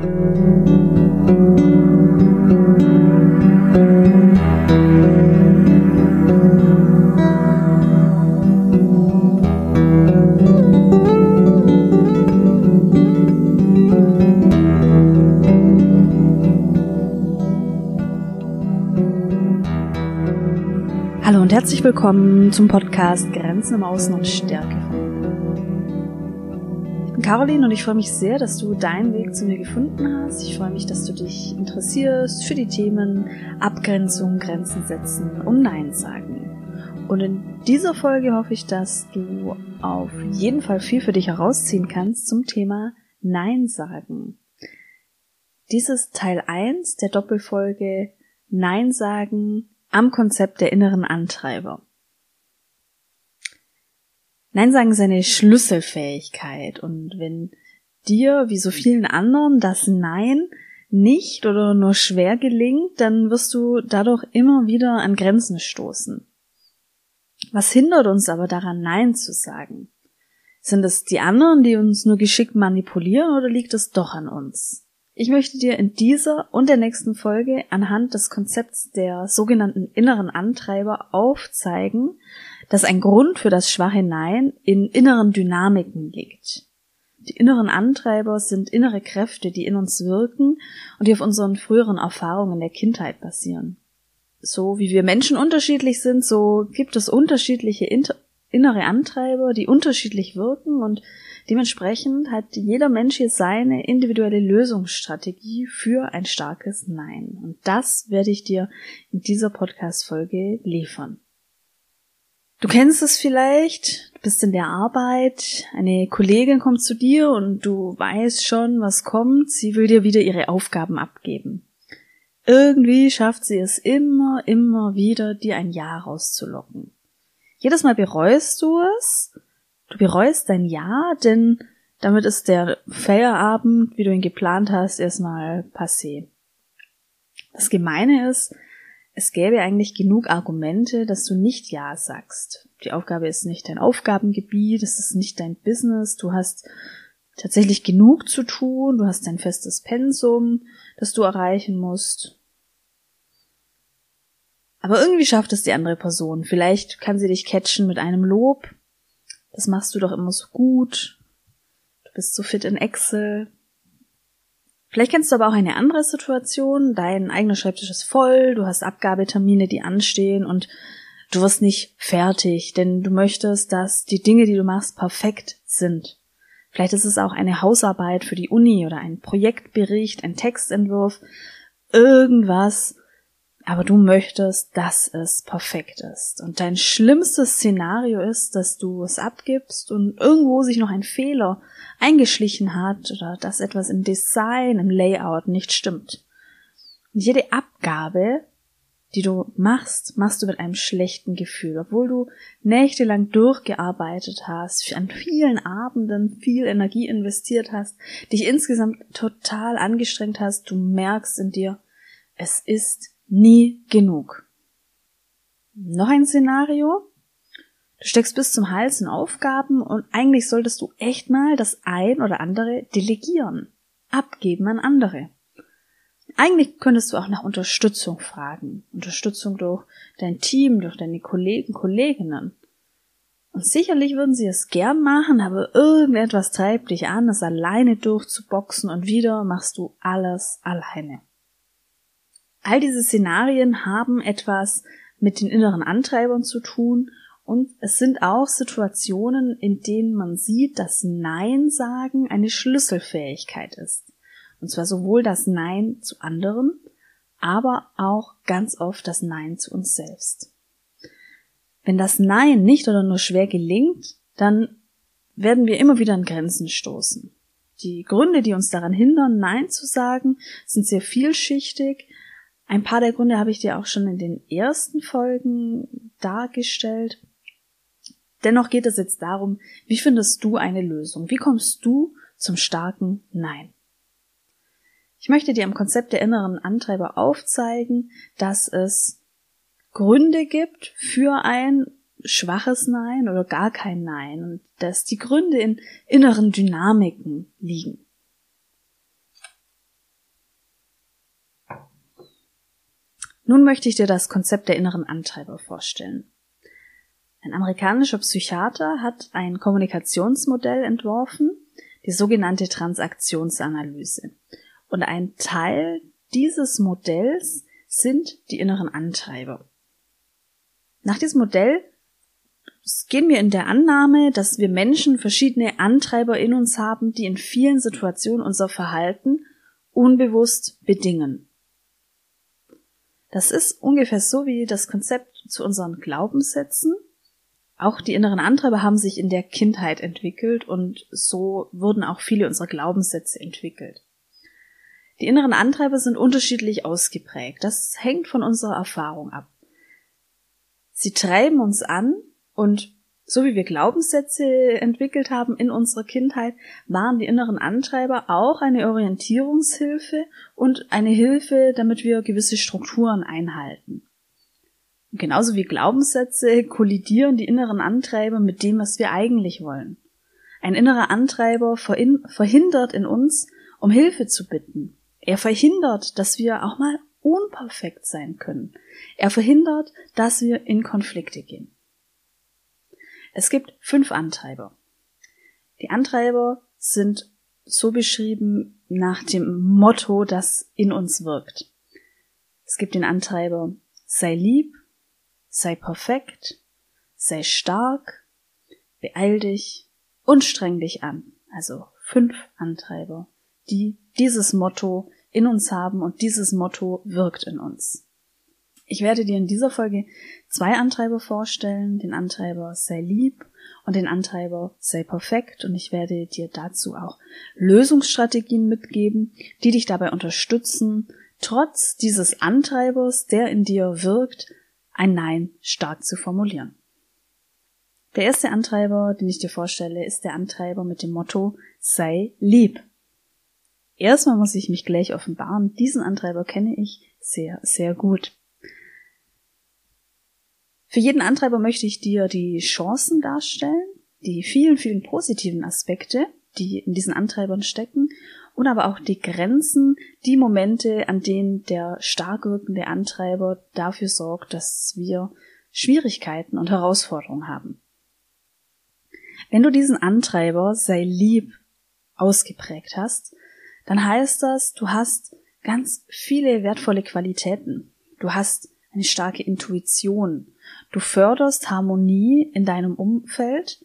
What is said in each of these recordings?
Hallo und herzlich willkommen zum Podcast Grenzen im Außen und Stärke. Caroline und ich freue mich sehr, dass du deinen Weg zu mir gefunden hast. Ich freue mich, dass du dich interessierst für die Themen Abgrenzung, Grenzen setzen und Nein sagen. Und in dieser Folge hoffe ich, dass du auf jeden Fall viel für dich herausziehen kannst zum Thema Nein sagen. Dies ist Teil 1 der Doppelfolge Nein sagen am Konzept der inneren Antreiber. Nein sagen ist eine Schlüsselfähigkeit und wenn dir, wie so vielen anderen, das Nein nicht oder nur schwer gelingt, dann wirst du dadurch immer wieder an Grenzen stoßen. Was hindert uns aber daran, Nein zu sagen? Sind es die anderen, die uns nur geschickt manipulieren oder liegt es doch an uns? Ich möchte dir in dieser und der nächsten Folge anhand des Konzepts der sogenannten inneren Antreiber aufzeigen, dass ein Grund für das schwache Nein in inneren Dynamiken liegt. Die inneren Antreiber sind innere Kräfte, die in uns wirken und die auf unseren früheren Erfahrungen der Kindheit basieren. So wie wir Menschen unterschiedlich sind, so gibt es unterschiedliche innere Antreiber, die unterschiedlich wirken und Dementsprechend hat jeder Mensch hier seine individuelle Lösungsstrategie für ein starkes Nein. Und das werde ich dir in dieser Podcast-Folge liefern. Du kennst es vielleicht, du bist in der Arbeit, eine Kollegin kommt zu dir und du weißt schon, was kommt, sie will dir wieder ihre Aufgaben abgeben. Irgendwie schafft sie es immer, immer wieder, dir ein Ja rauszulocken. Jedes Mal bereust du es Du bereust dein Ja, denn damit ist der Feierabend, wie du ihn geplant hast, erstmal passé. Das Gemeine ist, es gäbe eigentlich genug Argumente, dass du nicht Ja sagst. Die Aufgabe ist nicht dein Aufgabengebiet, es ist nicht dein Business, du hast tatsächlich genug zu tun, du hast ein festes Pensum, das du erreichen musst. Aber irgendwie schafft es die andere Person. Vielleicht kann sie dich catchen mit einem Lob, das machst du doch immer so gut, du bist so fit in Excel. Vielleicht kennst du aber auch eine andere Situation, dein eigener Schreibtisch ist voll, du hast Abgabetermine, die anstehen und du wirst nicht fertig, denn du möchtest, dass die Dinge, die du machst, perfekt sind. Vielleicht ist es auch eine Hausarbeit für die Uni oder ein Projektbericht, ein Textentwurf, irgendwas, aber du möchtest, dass es perfekt ist. Und dein schlimmstes Szenario ist, dass du es abgibst und irgendwo sich noch ein Fehler eingeschlichen hat oder dass etwas im Design, im Layout nicht stimmt. Und jede Abgabe, die du machst, machst du mit einem schlechten Gefühl, obwohl du nächtelang durchgearbeitet hast, an vielen Abenden viel Energie investiert hast, dich insgesamt total angestrengt hast, du merkst in dir, es ist nie genug. Noch ein Szenario. Du steckst bis zum Hals in Aufgaben und eigentlich solltest du echt mal das ein oder andere delegieren, abgeben an andere. Eigentlich könntest du auch nach Unterstützung fragen. Unterstützung durch dein Team, durch deine Kollegen, Kolleginnen. Und sicherlich würden sie es gern machen, aber irgendetwas treibt dich an, es alleine durchzuboxen und wieder machst du alles alleine. All diese Szenarien haben etwas mit den inneren Antreibern zu tun und es sind auch Situationen, in denen man sieht, dass Nein sagen eine Schlüsselfähigkeit ist. Und zwar sowohl das Nein zu anderen, aber auch ganz oft das Nein zu uns selbst. Wenn das Nein nicht oder nur schwer gelingt, dann werden wir immer wieder an Grenzen stoßen. Die Gründe, die uns daran hindern, Nein zu sagen, sind sehr vielschichtig, ein paar der Gründe habe ich dir auch schon in den ersten Folgen dargestellt. Dennoch geht es jetzt darum, wie findest du eine Lösung? Wie kommst du zum starken Nein? Ich möchte dir am Konzept der inneren Antreiber aufzeigen, dass es Gründe gibt für ein schwaches Nein oder gar kein Nein und dass die Gründe in inneren Dynamiken liegen. Nun möchte ich dir das Konzept der inneren Antreiber vorstellen. Ein amerikanischer Psychiater hat ein Kommunikationsmodell entworfen, die sogenannte Transaktionsanalyse. Und ein Teil dieses Modells sind die inneren Antreiber. Nach diesem Modell gehen wir in der Annahme, dass wir Menschen verschiedene Antreiber in uns haben, die in vielen Situationen unser Verhalten unbewusst bedingen. Das ist ungefähr so wie das Konzept zu unseren Glaubenssätzen. Auch die inneren Antreiber haben sich in der Kindheit entwickelt und so wurden auch viele unserer Glaubenssätze entwickelt. Die inneren Antreiber sind unterschiedlich ausgeprägt. Das hängt von unserer Erfahrung ab. Sie treiben uns an und so wie wir Glaubenssätze entwickelt haben in unserer Kindheit, waren die inneren Antreiber auch eine Orientierungshilfe und eine Hilfe, damit wir gewisse Strukturen einhalten. Genauso wie Glaubenssätze kollidieren die inneren Antreiber mit dem, was wir eigentlich wollen. Ein innerer Antreiber verhindert in uns, um Hilfe zu bitten. Er verhindert, dass wir auch mal unperfekt sein können. Er verhindert, dass wir in Konflikte gehen. Es gibt fünf Antreiber. Die Antreiber sind so beschrieben nach dem Motto, das in uns wirkt. Es gibt den Antreiber sei lieb, sei perfekt, sei stark, beeil dich und streng dich an. Also fünf Antreiber, die dieses Motto in uns haben und dieses Motto wirkt in uns. Ich werde dir in dieser Folge zwei Antreiber vorstellen, den Antreiber sei lieb und den Antreiber sei perfekt und ich werde dir dazu auch Lösungsstrategien mitgeben, die dich dabei unterstützen, trotz dieses Antreibers, der in dir wirkt, ein Nein stark zu formulieren. Der erste Antreiber, den ich dir vorstelle, ist der Antreiber mit dem Motto sei lieb. Erstmal muss ich mich gleich offenbaren, diesen Antreiber kenne ich sehr, sehr gut. Für jeden Antreiber möchte ich dir die Chancen darstellen, die vielen, vielen positiven Aspekte, die in diesen Antreibern stecken, und aber auch die Grenzen, die Momente, an denen der stark wirkende Antreiber dafür sorgt, dass wir Schwierigkeiten und Herausforderungen haben. Wenn du diesen Antreiber sei lieb ausgeprägt hast, dann heißt das, du hast ganz viele wertvolle Qualitäten. Du hast eine starke Intuition. Du förderst Harmonie in deinem Umfeld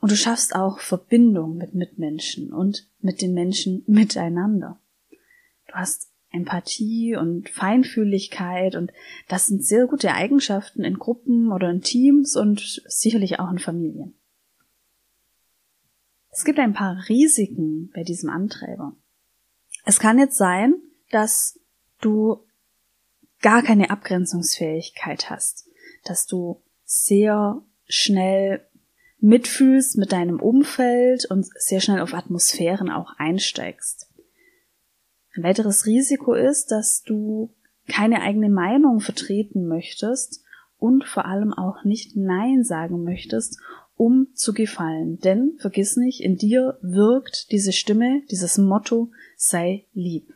und du schaffst auch Verbindung mit Mitmenschen und mit den Menschen miteinander. Du hast Empathie und Feinfühligkeit und das sind sehr gute Eigenschaften in Gruppen oder in Teams und sicherlich auch in Familien. Es gibt ein paar Risiken bei diesem Antreiber. Es kann jetzt sein, dass du gar keine Abgrenzungsfähigkeit hast, dass du sehr schnell mitfühlst mit deinem Umfeld und sehr schnell auf Atmosphären auch einsteigst. Ein weiteres Risiko ist, dass du keine eigene Meinung vertreten möchtest und vor allem auch nicht Nein sagen möchtest, um zu gefallen. Denn vergiss nicht, in dir wirkt diese Stimme, dieses Motto, sei lieb.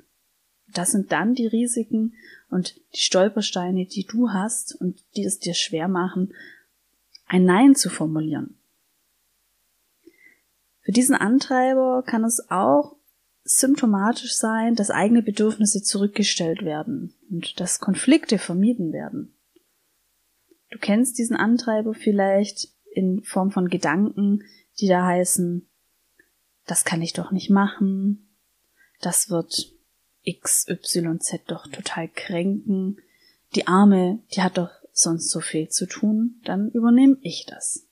Das sind dann die Risiken und die Stolpersteine, die du hast und die es dir schwer machen, ein Nein zu formulieren. Für diesen Antreiber kann es auch symptomatisch sein, dass eigene Bedürfnisse zurückgestellt werden und dass Konflikte vermieden werden. Du kennst diesen Antreiber vielleicht in Form von Gedanken, die da heißen, das kann ich doch nicht machen, das wird XYZ doch total kränken. Die Arme, die hat doch sonst so viel zu tun, dann übernehme ich das.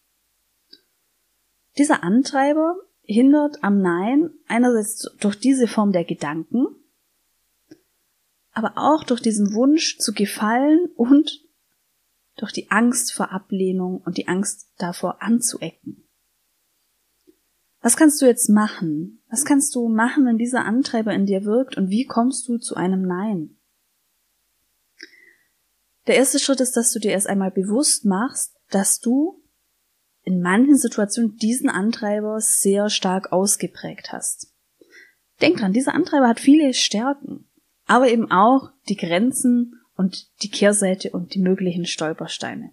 Dieser Antreiber hindert am Nein einerseits durch diese Form der Gedanken, aber auch durch diesen Wunsch zu gefallen und durch die Angst vor Ablehnung und die Angst davor anzuecken. Was kannst du jetzt machen? Was kannst du machen, wenn dieser Antreiber in dir wirkt und wie kommst du zu einem Nein? Der erste Schritt ist, dass du dir erst einmal bewusst machst, dass du in manchen Situationen diesen Antreiber sehr stark ausgeprägt hast. Denk dran, dieser Antreiber hat viele Stärken, aber eben auch die Grenzen und die Kehrseite und die möglichen Stolpersteine.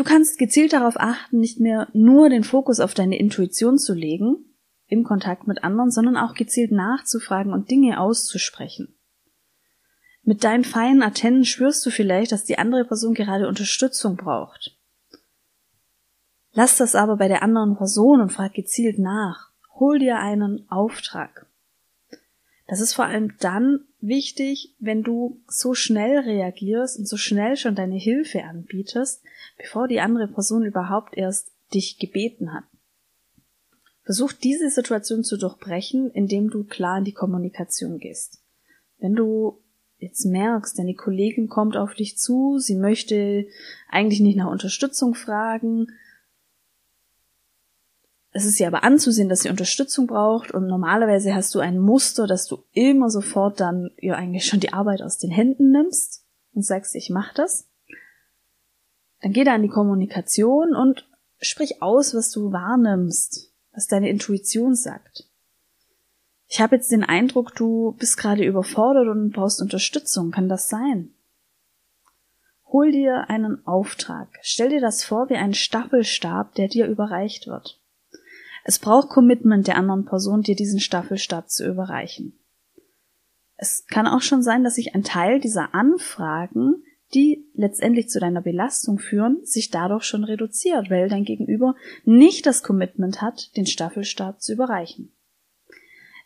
Du kannst gezielt darauf achten, nicht mehr nur den Fokus auf deine Intuition zu legen, im Kontakt mit anderen, sondern auch gezielt nachzufragen und Dinge auszusprechen. Mit deinen feinen Antennen spürst du vielleicht, dass die andere Person gerade Unterstützung braucht. Lass das aber bei der anderen Person und frag gezielt nach. Hol dir einen Auftrag. Das ist vor allem dann wichtig, wenn du so schnell reagierst und so schnell schon deine Hilfe anbietest, bevor die andere Person überhaupt erst dich gebeten hat. Versuch diese Situation zu durchbrechen, indem du klar in die Kommunikation gehst. Wenn du jetzt merkst, deine Kollegin kommt auf dich zu, sie möchte eigentlich nicht nach Unterstützung fragen, es ist ihr aber anzusehen, dass sie Unterstützung braucht und normalerweise hast du ein Muster, dass du immer sofort dann ihr eigentlich schon die Arbeit aus den Händen nimmst und sagst, ich mach das. Dann geh da in die Kommunikation und sprich aus, was du wahrnimmst, was deine Intuition sagt. Ich habe jetzt den Eindruck, du bist gerade überfordert und brauchst Unterstützung. Kann das sein? Hol dir einen Auftrag. Stell dir das vor wie ein Staffelstab, der dir überreicht wird. Es braucht Commitment der anderen Person, dir diesen Staffelstab zu überreichen. Es kann auch schon sein, dass sich ein Teil dieser Anfragen, die letztendlich zu deiner Belastung führen, sich dadurch schon reduziert, weil dein Gegenüber nicht das Commitment hat, den Staffelstab zu überreichen.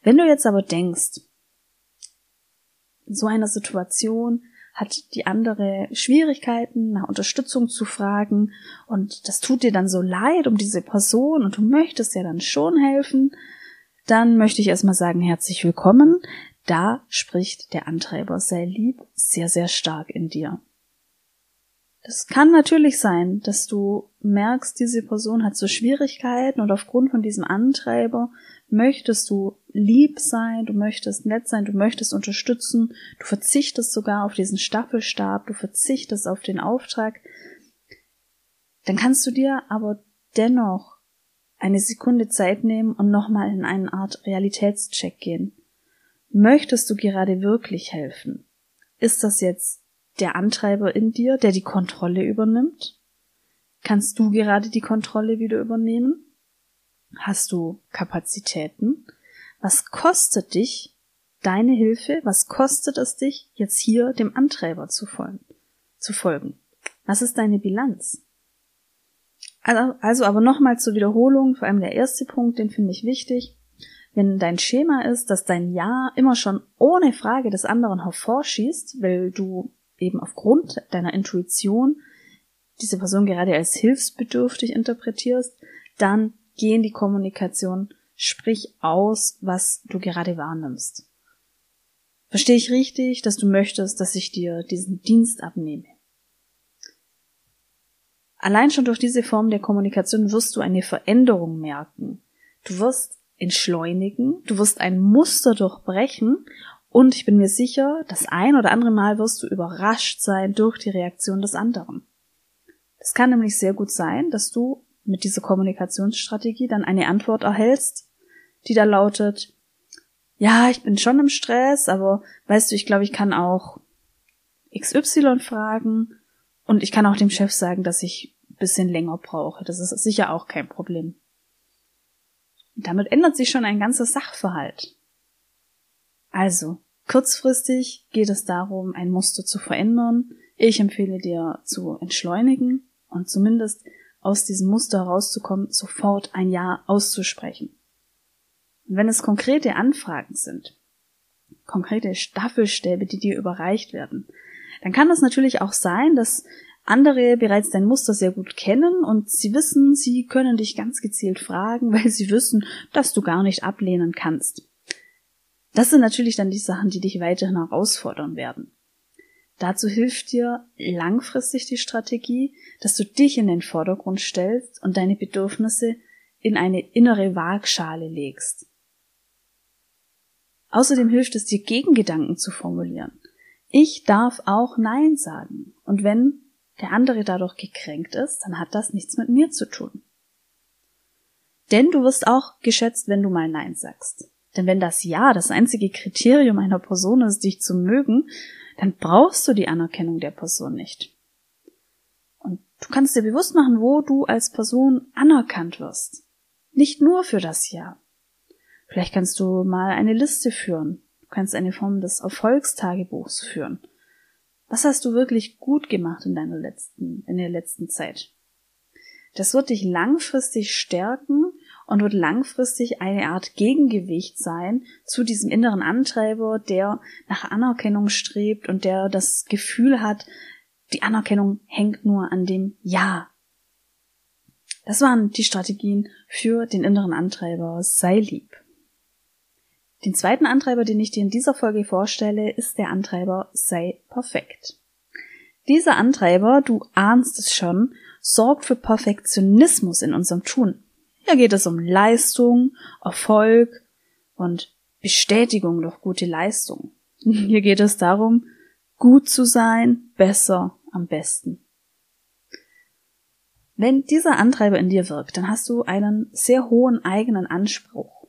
Wenn du jetzt aber denkst, in so einer Situation hat die andere Schwierigkeiten, nach Unterstützung zu fragen und das tut dir dann so leid um diese Person und du möchtest ja dann schon helfen, dann möchte ich erstmal sagen, herzlich willkommen. Da spricht der Antreiber sehr lieb, sehr, sehr stark in dir. Es kann natürlich sein, dass du merkst, diese Person hat so Schwierigkeiten und aufgrund von diesem Antreiber möchtest du lieb sein, du möchtest nett sein, du möchtest unterstützen, du verzichtest sogar auf diesen Staffelstab, du verzichtest auf den Auftrag, dann kannst du dir aber dennoch eine Sekunde Zeit nehmen und nochmal in eine Art Realitätscheck gehen. Möchtest du gerade wirklich helfen? Ist das jetzt der Antreiber in dir, der die Kontrolle übernimmt? Kannst du gerade die Kontrolle wieder übernehmen? Hast du Kapazitäten? Was kostet dich deine Hilfe? Was kostet es dich, jetzt hier dem Antreiber zu folgen? Was ist deine Bilanz? Also, also aber nochmal zur Wiederholung, vor allem der erste Punkt, den finde ich wichtig. Wenn dein Schema ist, dass dein Ja immer schon ohne Frage des anderen hervorschießt, weil du eben aufgrund deiner Intuition diese Person gerade als hilfsbedürftig interpretierst, dann geh in die Kommunikation, sprich aus, was du gerade wahrnimmst. Verstehe ich richtig, dass du möchtest, dass ich dir diesen Dienst abnehme? Allein schon durch diese Form der Kommunikation wirst du eine Veränderung merken. Du wirst entschleunigen, du wirst ein Muster durchbrechen und ich bin mir sicher, das ein oder andere Mal wirst du überrascht sein durch die Reaktion des anderen. Es kann nämlich sehr gut sein, dass du mit dieser Kommunikationsstrategie dann eine Antwort erhältst, die da lautet, ja, ich bin schon im Stress, aber weißt du, ich glaube, ich kann auch XY fragen und ich kann auch dem Chef sagen, dass ich ein bisschen länger brauche. Das ist sicher auch kein Problem. Und damit ändert sich schon ein ganzer Sachverhalt. Also, kurzfristig geht es darum, ein Muster zu verändern. Ich empfehle dir zu entschleunigen und zumindest aus diesem Muster herauszukommen, sofort ein Ja auszusprechen. Und wenn es konkrete Anfragen sind, konkrete Staffelstäbe, die dir überreicht werden, dann kann es natürlich auch sein, dass andere bereits dein Muster sehr gut kennen und sie wissen, sie können dich ganz gezielt fragen, weil sie wissen, dass du gar nicht ablehnen kannst. Das sind natürlich dann die Sachen, die dich weiterhin herausfordern werden. Dazu hilft dir langfristig die Strategie, dass du dich in den Vordergrund stellst und deine Bedürfnisse in eine innere Waagschale legst. Außerdem hilft es dir, Gegengedanken zu formulieren. Ich darf auch Nein sagen. Und wenn der andere dadurch gekränkt ist, dann hat das nichts mit mir zu tun. Denn du wirst auch geschätzt, wenn du mal Nein sagst. Denn wenn das Ja das einzige Kriterium einer Person ist, dich zu mögen, dann brauchst du die Anerkennung der Person nicht. Und du kannst dir bewusst machen, wo du als Person anerkannt wirst. Nicht nur für das Jahr. Vielleicht kannst du mal eine Liste führen. Du kannst eine Form des Erfolgstagebuchs führen. Was hast du wirklich gut gemacht in deiner letzten, in der letzten Zeit? Das wird dich langfristig stärken und wird langfristig eine Art Gegengewicht sein zu diesem inneren Antreiber, der nach Anerkennung strebt und der das Gefühl hat, die Anerkennung hängt nur an dem Ja. Das waren die Strategien für den inneren Antreiber sei lieb. Den zweiten Antreiber, den ich dir in dieser Folge vorstelle, ist der Antreiber sei perfekt. Dieser Antreiber, du ahnst es schon, sorgt für Perfektionismus in unserem Tun. Hier geht es um Leistung, Erfolg und Bestätigung durch gute Leistung. Hier geht es darum, gut zu sein, besser, am besten. Wenn dieser Antreiber in dir wirkt, dann hast du einen sehr hohen eigenen Anspruch.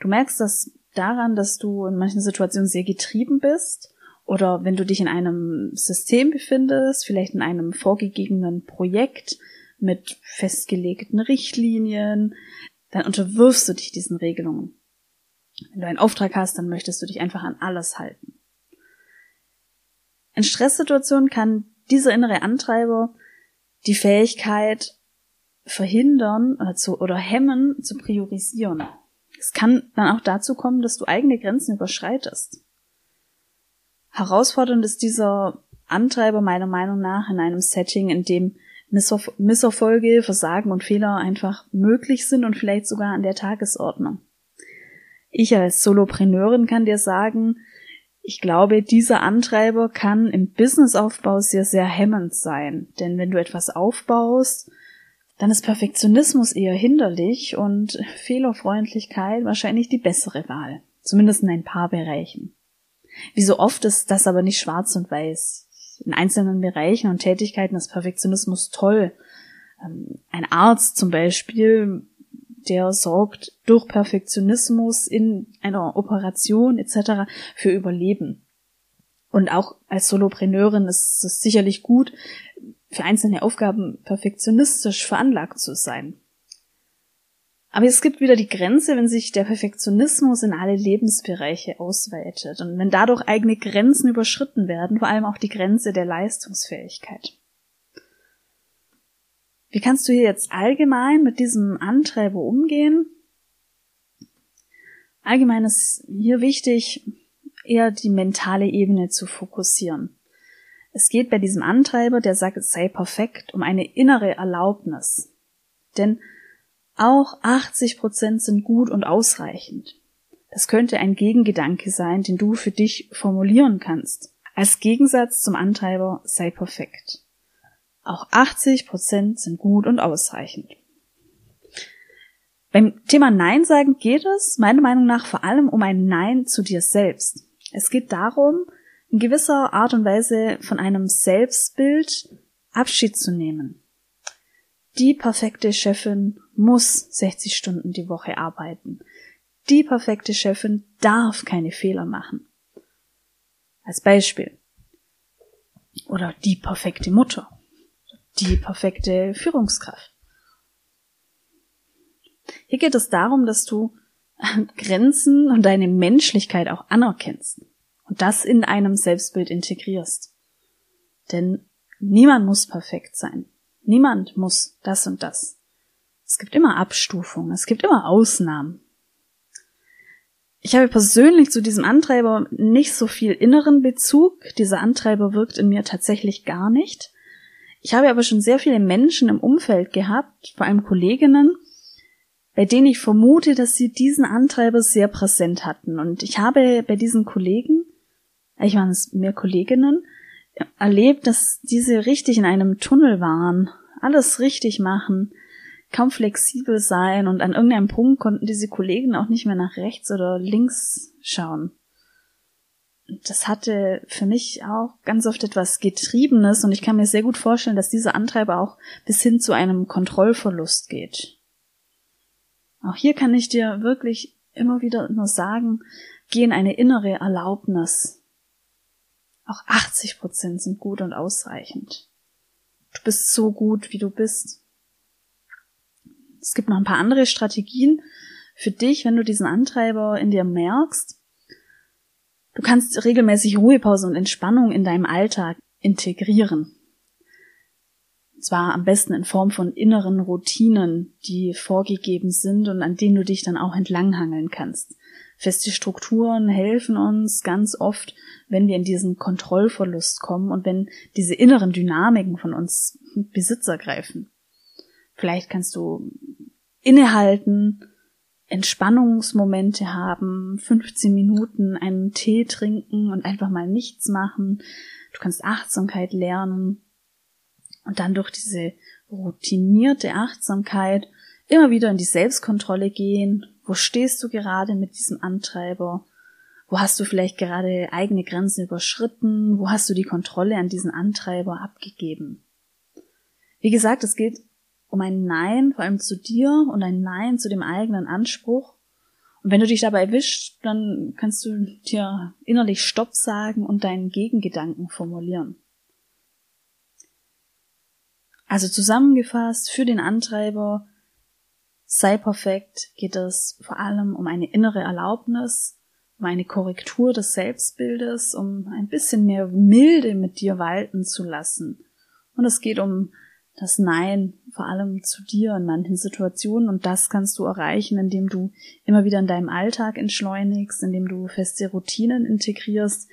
Du merkst das daran, dass du in manchen Situationen sehr getrieben bist oder wenn du dich in einem System befindest, vielleicht in einem vorgegebenen Projekt, mit festgelegten Richtlinien, dann unterwirfst du dich diesen Regelungen. Wenn du einen Auftrag hast, dann möchtest du dich einfach an alles halten. In Stresssituationen kann dieser innere Antreiber die Fähigkeit verhindern oder, zu, oder hemmen, zu priorisieren. Es kann dann auch dazu kommen, dass du eigene Grenzen überschreitest. Herausfordernd ist dieser Antreiber meiner Meinung nach in einem Setting, in dem Misserf Misserfolge, Versagen und Fehler einfach möglich sind und vielleicht sogar an der Tagesordnung. Ich als Solopreneurin kann dir sagen, ich glaube, dieser Antreiber kann im Businessaufbau sehr, sehr hemmend sein. Denn wenn du etwas aufbaust, dann ist Perfektionismus eher hinderlich und Fehlerfreundlichkeit wahrscheinlich die bessere Wahl. Zumindest in ein paar Bereichen. Wie so oft ist das aber nicht schwarz und weiß in einzelnen Bereichen und Tätigkeiten ist Perfektionismus toll. Ähm, ein Arzt zum Beispiel, der sorgt durch Perfektionismus in einer Operation etc. für Überleben. Und auch als Solopreneurin ist es sicherlich gut, für einzelne Aufgaben perfektionistisch veranlagt zu sein. Aber es gibt wieder die Grenze, wenn sich der Perfektionismus in alle Lebensbereiche ausweitet und wenn dadurch eigene Grenzen überschritten werden, vor allem auch die Grenze der Leistungsfähigkeit. Wie kannst du hier jetzt allgemein mit diesem Antreiber umgehen? Allgemein ist hier wichtig, eher die mentale Ebene zu fokussieren. Es geht bei diesem Antreiber, der sagt, sei perfekt, um eine innere Erlaubnis. Denn auch 80 Prozent sind gut und ausreichend. Das könnte ein Gegengedanke sein, den du für dich formulieren kannst. Als Gegensatz zum Antreiber sei perfekt. Auch 80 Prozent sind gut und ausreichend. Beim Thema Nein sagen geht es meiner Meinung nach vor allem um ein Nein zu dir selbst. Es geht darum, in gewisser Art und Weise von einem Selbstbild Abschied zu nehmen. Die perfekte Chefin muss 60 Stunden die Woche arbeiten. Die perfekte Chefin darf keine Fehler machen. Als Beispiel. Oder die perfekte Mutter. Die perfekte Führungskraft. Hier geht es darum, dass du Grenzen und deine Menschlichkeit auch anerkennst und das in einem Selbstbild integrierst. Denn niemand muss perfekt sein. Niemand muss das und das. Es gibt immer Abstufungen, es gibt immer Ausnahmen. Ich habe persönlich zu diesem Antreiber nicht so viel inneren Bezug. Dieser Antreiber wirkt in mir tatsächlich gar nicht. Ich habe aber schon sehr viele Menschen im Umfeld gehabt, vor allem Kolleginnen, bei denen ich vermute, dass sie diesen Antreiber sehr präsent hatten. Und ich habe bei diesen Kollegen, ich waren es mehr Kolleginnen, erlebt, dass diese richtig in einem Tunnel waren, alles richtig machen, kaum flexibel sein und an irgendeinem Punkt konnten diese Kollegen auch nicht mehr nach rechts oder links schauen. Das hatte für mich auch ganz oft etwas Getriebenes und ich kann mir sehr gut vorstellen, dass dieser Antreiber auch bis hin zu einem Kontrollverlust geht. Auch hier kann ich dir wirklich immer wieder nur sagen, geh in eine innere Erlaubnis. Auch 80 Prozent sind gut und ausreichend. Du bist so gut, wie du bist. Es gibt noch ein paar andere Strategien für dich, wenn du diesen Antreiber in dir merkst. Du kannst regelmäßig Ruhepause und Entspannung in deinem Alltag integrieren. Und zwar am besten in Form von inneren Routinen, die vorgegeben sind und an denen du dich dann auch entlanghangeln kannst. Feste Strukturen helfen uns ganz oft, wenn wir in diesen Kontrollverlust kommen und wenn diese inneren Dynamiken von uns Besitz ergreifen. Vielleicht kannst du innehalten, Entspannungsmomente haben, 15 Minuten einen Tee trinken und einfach mal nichts machen. Du kannst Achtsamkeit lernen und dann durch diese routinierte Achtsamkeit immer wieder in die Selbstkontrolle gehen. Wo stehst du gerade mit diesem Antreiber? Wo hast du vielleicht gerade eigene Grenzen überschritten? Wo hast du die Kontrolle an diesen Antreiber abgegeben? Wie gesagt, es geht um ein Nein, vor allem zu dir und ein Nein zu dem eigenen Anspruch. Und wenn du dich dabei erwischt, dann kannst du dir innerlich Stopp sagen und deinen Gegengedanken formulieren. Also zusammengefasst, für den Antreiber sei perfekt geht es vor allem um eine innere Erlaubnis, um eine Korrektur des Selbstbildes, um ein bisschen mehr Milde mit dir walten zu lassen. Und es geht um das Nein, vor allem zu dir in manchen Situationen. Und das kannst du erreichen, indem du immer wieder in deinem Alltag entschleunigst, indem du feste Routinen integrierst,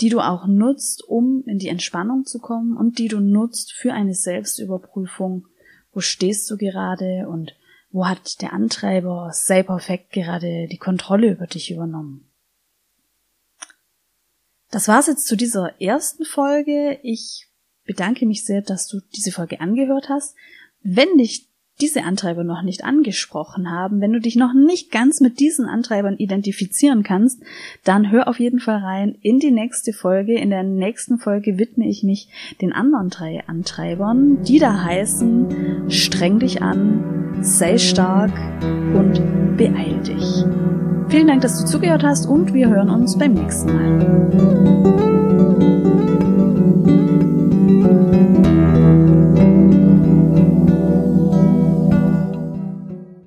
die du auch nutzt, um in die Entspannung zu kommen und die du nutzt für eine Selbstüberprüfung. Wo stehst du gerade und wo hat der Antreiber sei perfekt gerade die Kontrolle über dich übernommen? Das war's jetzt zu dieser ersten Folge. Ich bedanke mich sehr, dass du diese Folge angehört hast. Wenn dich diese Antreiber noch nicht angesprochen haben, wenn du dich noch nicht ganz mit diesen Antreibern identifizieren kannst, dann hör auf jeden Fall rein in die nächste Folge. In der nächsten Folge widme ich mich den anderen drei Antreibern, die da heißen, streng dich an, sei stark und beeil dich. Vielen Dank, dass du zugehört hast und wir hören uns beim nächsten Mal.